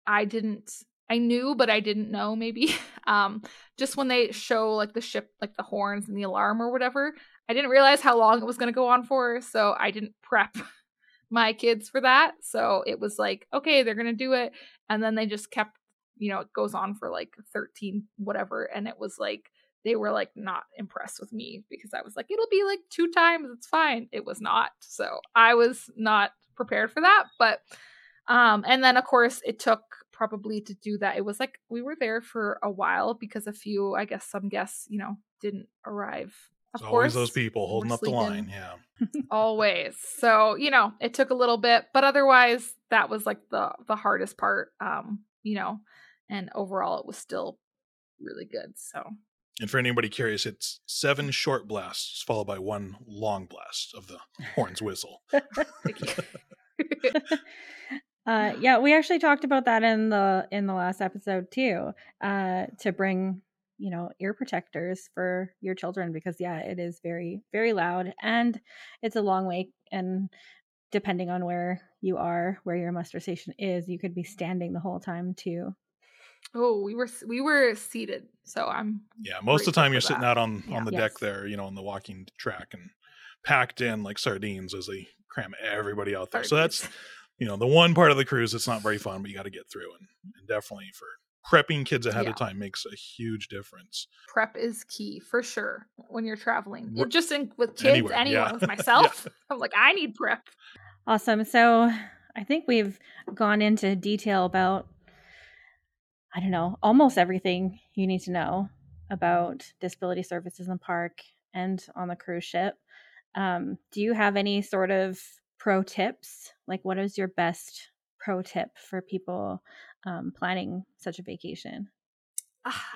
I didn't I knew, but I didn't know maybe. um, just when they show like the ship, like the horns and the alarm or whatever, I didn't realize how long it was going to go on for. So I didn't prep my kids for that. So it was like, okay, they're going to do it. And then they just kept you know, it goes on for like 13 whatever and it was like they were like not impressed with me because I was like it'll be like two times, it's fine. It was not. So, I was not prepared for that, but um and then of course it took probably to do that. It was like we were there for a while because a few, I guess some guests, you know, didn't arrive of course, always those people holding up the line. Yeah. always. So, you know, it took a little bit, but otherwise that was like the the hardest part. Um, you know, and overall it was still really good so. And for anybody curious it's seven short blasts followed by one long blast of the horns whistle. Uh, yeah we actually talked about that in the in the last episode too uh, to bring you know ear protectors for your children because yeah it is very very loud and it's a long way and depending on where you are where your muster station is you could be standing the whole time too Oh, we were we were seated, so I'm. Yeah, most of the time you're sitting out on yeah. on the yes. deck there, you know, on the walking track, and packed in like sardines as they cram everybody out there. Sardines. So that's you know the one part of the cruise that's not very fun, but you got to get through, and, and definitely for prepping kids ahead yeah. of time makes a huge difference. Prep is key for sure when you're traveling. We're, just in, with kids, anywhere, anyone, yeah. with myself. yeah. I'm like, I need prep. Awesome. So I think we've gone into detail about I don't know, almost everything you need to know about disability services in the park and on the cruise ship. Um, do you have any sort of pro tips? Like, what is your best pro tip for people um, planning such a vacation?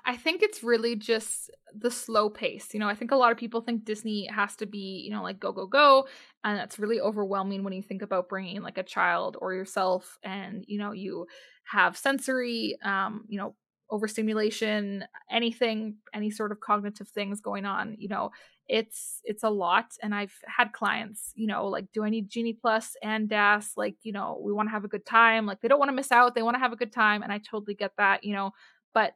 I think it's really just the slow pace. You know, I think a lot of people think Disney has to be, you know, like go, go, go. And that's really overwhelming when you think about bringing like a child or yourself and, you know, you have sensory, um, you know, overstimulation, anything, any sort of cognitive things going on, you know, it's it's a lot. And I've had clients, you know, like, do I need Genie Plus and DAS? Like, you know, we want to have a good time. Like they don't want to miss out. They want to have a good time. And I totally get that, you know, but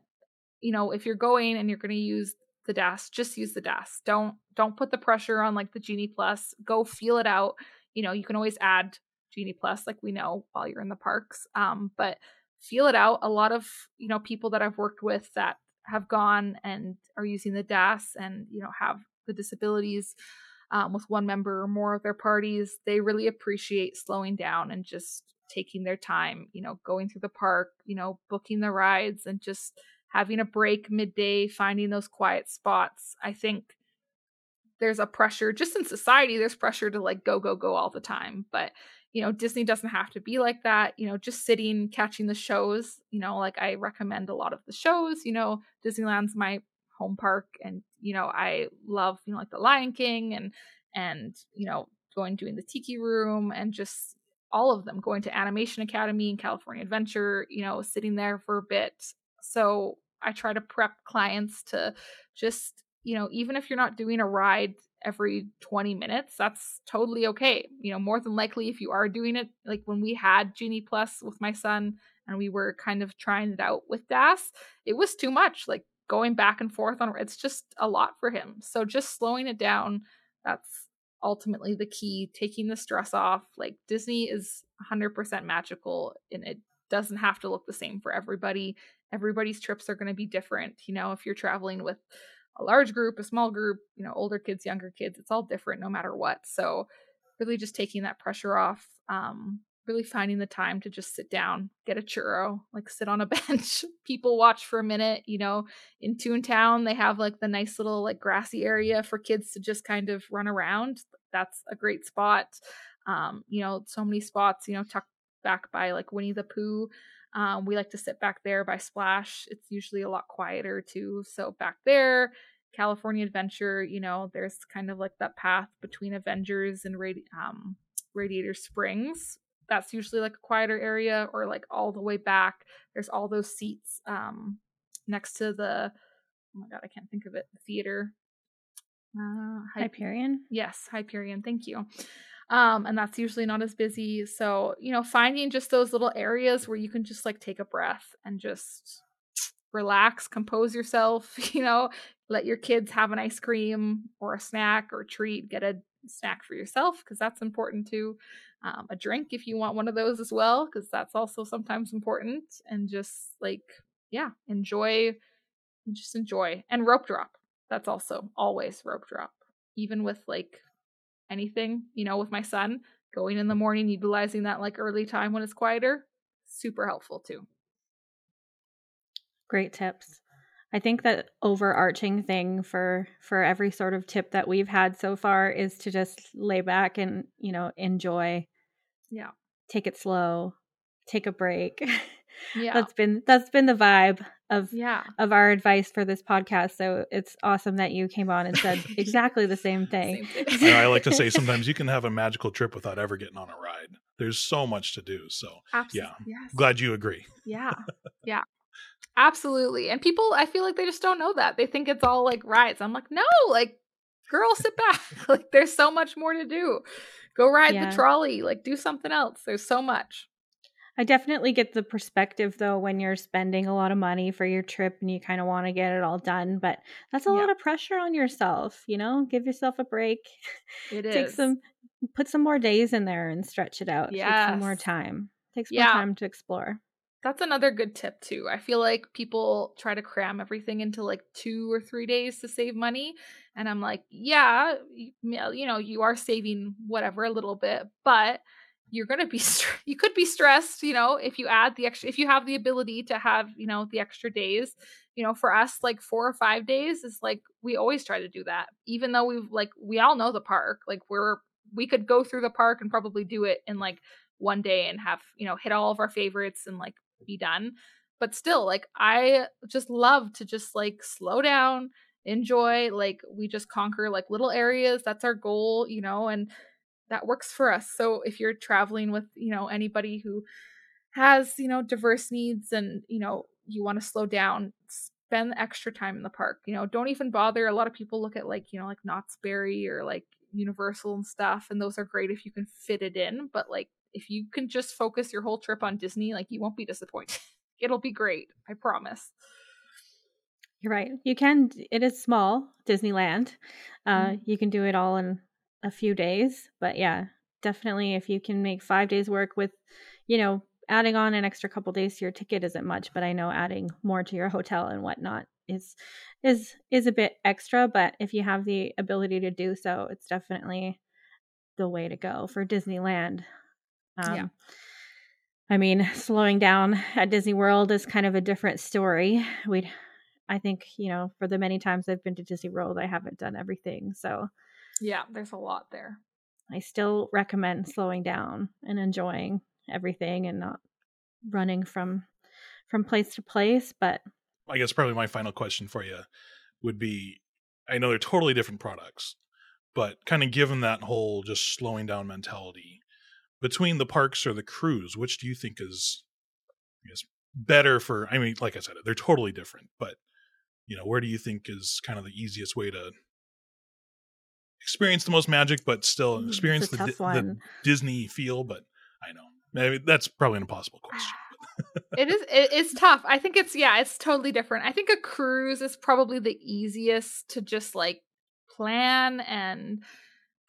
you know, if you're going and you're going to use the DAS, just use the DAS. Don't don't put the pressure on like the Genie Plus. Go feel it out. You know, you can always add Genie Plus, like we know, while you're in the parks. Um, but feel it out. A lot of, you know, people that I've worked with that have gone and are using the DAS and, you know, have the disabilities um, with one member or more of their parties, they really appreciate slowing down and just taking their time, you know, going through the park, you know, booking the rides and just having a break midday, finding those quiet spots. I think there's a pressure just in society, there's pressure to like go, go, go all the time. But, you know, Disney doesn't have to be like that. You know, just sitting, catching the shows, you know, like I recommend a lot of the shows. You know, Disneyland's my home park and, you know, I love, you know, like the Lion King and, and, you know, going doing the Tiki Room and just all of them going to Animation Academy and California Adventure, you know, sitting there for a bit. So I try to prep clients to just, you know, even if you're not doing a ride every 20 minutes, that's totally okay. You know, more than likely, if you are doing it, like when we had Genie Plus with my son and we were kind of trying it out with DAS, it was too much. Like going back and forth on it's just a lot for him. So just slowing it down, that's ultimately the key taking the stress off like disney is 100% magical and it doesn't have to look the same for everybody everybody's trips are going to be different you know if you're traveling with a large group a small group you know older kids younger kids it's all different no matter what so really just taking that pressure off um really finding the time to just sit down, get a churro, like sit on a bench, people watch for a minute. You know, in Toontown, they have like the nice little like grassy area for kids to just kind of run around. That's a great spot. Um, you know, so many spots, you know, tucked back by like Winnie the Pooh. Um, we like to sit back there by Splash. It's usually a lot quieter too. So back there, California Adventure, you know, there's kind of like that path between Avengers and Radi- um, Radiator Springs that's usually like a quieter area or like all the way back there's all those seats um next to the oh my god i can't think of it the theater uh hyperion yes hyperion thank you um and that's usually not as busy so you know finding just those little areas where you can just like take a breath and just relax compose yourself you know let your kids have an ice cream or a snack or a treat get a snack for yourself because that's important too um, a drink if you want one of those as well, because that's also sometimes important. And just like, yeah, enjoy, just enjoy. And rope drop. That's also always rope drop. Even with like anything, you know, with my son, going in the morning, utilizing that like early time when it's quieter, super helpful too. Great tips. I think that overarching thing for for every sort of tip that we've had so far is to just lay back and, you know, enjoy. Yeah. Take it slow. Take a break. Yeah. that's been that's been the vibe of yeah. of our advice for this podcast. So it's awesome that you came on and said exactly the same thing. Same thing. I, I like to say sometimes you can have a magical trip without ever getting on a ride. There's so much to do. So Absolutely. yeah. Yes. Glad you agree. Yeah. Yeah. Absolutely. And people, I feel like they just don't know that. They think it's all like rides. I'm like, no, like, girl, sit back. like, there's so much more to do. Go ride Yeah. the trolley. Like, do something else. There's so much. I definitely get the perspective though when you're spending a lot of money for your trip and you kind of want to get it all done, but that's a Yeah. lot of pressure on yourself, you know? Give yourself a break. It is. Take some put some more days in there and stretch it out. Take some more time. Take some Yeah. more time to explore. That's another good tip too. I feel like people try to cram everything into like two or three days to save money, and I'm like, yeah, you know, you are saving whatever a little bit, but you're gonna be str- you could be stressed, you know, if you add the extra, if you have the ability to have you know the extra days. You know, for us, like four or five days is like we always try to do that, even though we've like we all know the park, like we're we could go through the park and probably do it in like one day and have you know hit all of our favorites and like be done but still like i just love to just like slow down enjoy like we just conquer like little areas that's our goal you know and that works for us so if you're traveling with you know anybody who has you know diverse needs and you know you want to slow down spend extra time in the park you know don't even bother a lot of people look at like you know like knott's berry or like universal and stuff and those are great if you can fit it in but like if you can just focus your whole trip on disney like you won't be disappointed it'll be great i promise You're right. You can it is small, Disneyland. Uh Mhm. you can do it all in a few days, but yeah, definitely if you can make 5 days work with, you know, adding on an extra couple days to your ticket isn't much, but I know adding more to your hotel and whatnot is is is a bit extra, but if you have the ability to do so, it's definitely the way to go for Disneyland. Um, Yeah. I mean, slowing down at Disney World is kind of a different story. We'd I think, you know, for the many times I've been to Disney World, I haven't done everything. So, yeah, there's a lot there. I still recommend slowing down and enjoying everything and not running from from place to place, but I guess probably my final question for you would be I know they're totally different products, but kind of given that whole just slowing down mentality between the parks or the cruise, which do you think is I guess better for I mean, like I said, they're totally different, but you know, where do you think is kind of the easiest way to experience the most magic, but still mm, experience the, the, Disney feel? But I know maybe that's probably an impossible question. it is it is tough. I think it's yeah, it's totally different. I think a cruise is probably the easiest to just like plan and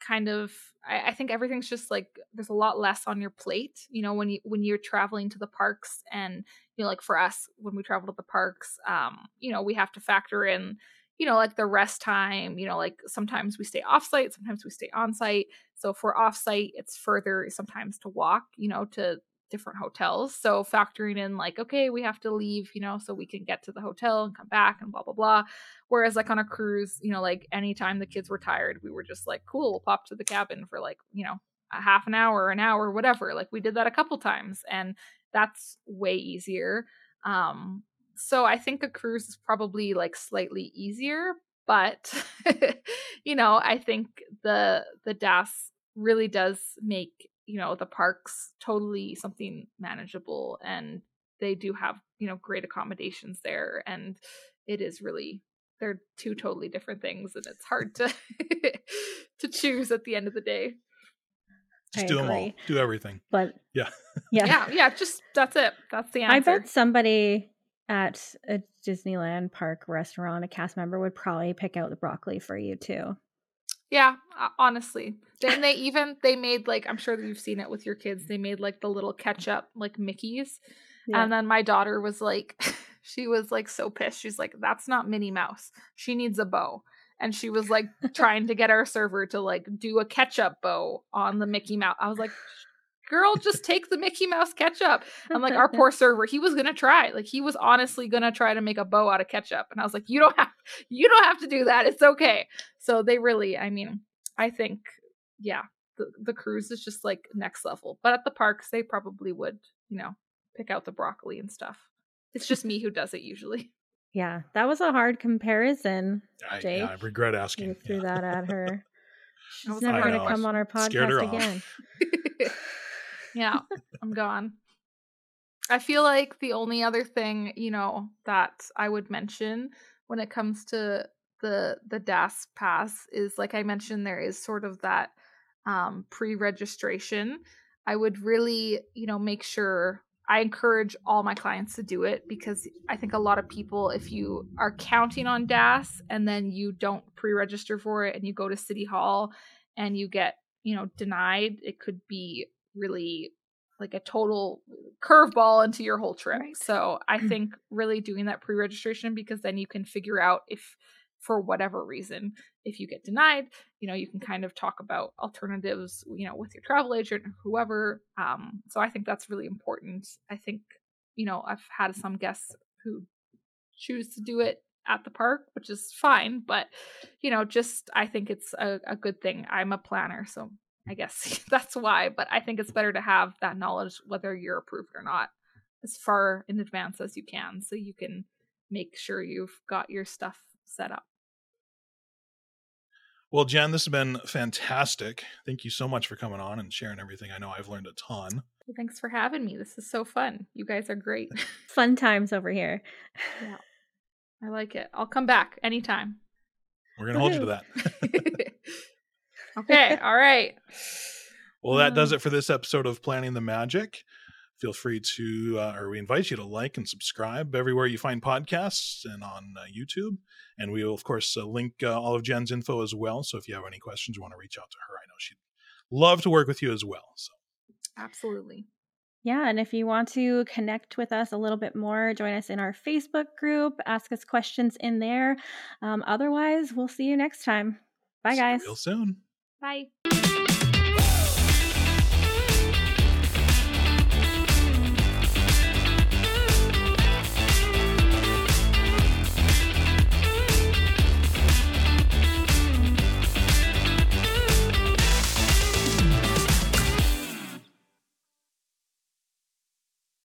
kind of I, I, think everything's just like there's a lot less on your plate you know when you when you're traveling to the parks and you know like for us when we travel to the parks um you know we have to factor in you know like the rest time you know like sometimes we stay off site sometimes we stay on site so if we're off site it's further sometimes to walk you know to different hotels. So factoring in like, okay, we have to leave, you know, so we can get to the hotel and come back and blah blah blah. Whereas like on a cruise, you know, like anytime the kids were tired, we were just like, cool, we'll pop to the cabin for like, you know, a half an hour, an hour, whatever. Like we did that a couple times and that's way easier. Um so I think a cruise is probably like slightly easier, but you know, I think the the DAS really does make you know the parks totally something manageable and they do have you know great accommodations there and it is really they're two totally different things and it's hard to to choose at the end of the day. Just I do agree. them all do everything. But yeah. yeah. Yeah yeah just that's it. That's the answer i bet somebody at a disneyland park restaurant a cast member would probably pick out the broccoli for you too yeah, honestly. Then they even they made like I'm sure that you've seen it with your kids. They made like the little ketchup like Mickey's. Yeah. And then my daughter was like she was like so pissed. She's like that's not Minnie Mouse. She needs a bow. And she was like trying to get our server to like do a ketchup bow on the Mickey Mouse. I was like girl, just take the Mickey Mouse ketchup. I'm like, our poor server, he was gonna try. Like he was honestly gonna try to make a bow out of ketchup. And I was like, you don't have you don't have to do that. It's okay. So they really, I mean, I think, yeah, the, the cruise is just like next level. But at the parks, they probably would, you know, pick out the broccoli and stuff. It's just me who does it usually. Yeah, that was a hard comparison. I, Jake. Yeah, I regret asking. You threw yeah. that at her. She's never going to come on our podcast again. yeah, I'm gone. I feel like the only other thing, you know, that I would mention when it comes to the the DAS pass is like I mentioned there is sort of that um pre-registration. I would really, you know, make sure I encourage all my clients to do it because I think a lot of people, if you are counting on DAS and then you don't pre register for it and you go to City Hall and you get, you know, denied, it could be really like a total curveball into your whole trip. Right. So I mm. think really doing that pre registration because then you can figure out if, for whatever reason, if you get denied, you know, you can kind of talk about alternatives, you know, with your travel agent or whoever. Um, so I think that's really important. I think, you know, I've had some guests who choose to do it at the park, which is fine, but you know, just I think it's a, a good thing. I'm a planner, so I guess that's why. But I think it's better to have that knowledge whether you're approved or not as far in advance as you can so you can make sure you've got your stuff set up. Well, Jenn, this has been fantastic. Thank you so much for coming on and sharing everything. I know I've learned a ton. Thanks for having me. This is so fun. You guys are great. fun times over here. Yeah. I like it. I'll come back anytime. We're going to hold you to that. Okay. all right. Well, that does um, it for this episode of Planning the Magic. Feel free to, uh, or we invite you to like and subscribe everywhere you find podcasts and on uh, YouTube. And we will, of course, uh, link uh, all of Jenn's info as well. So if you have any questions, you want to reach out to her, I know she'd love to work with you as well. So, absolutely. Yeah, and if you want to connect with us a little bit more, join us in our Facebook group, ask us questions in there. Um, otherwise, we'll see you next time. Bye, guys. real soon. Bye.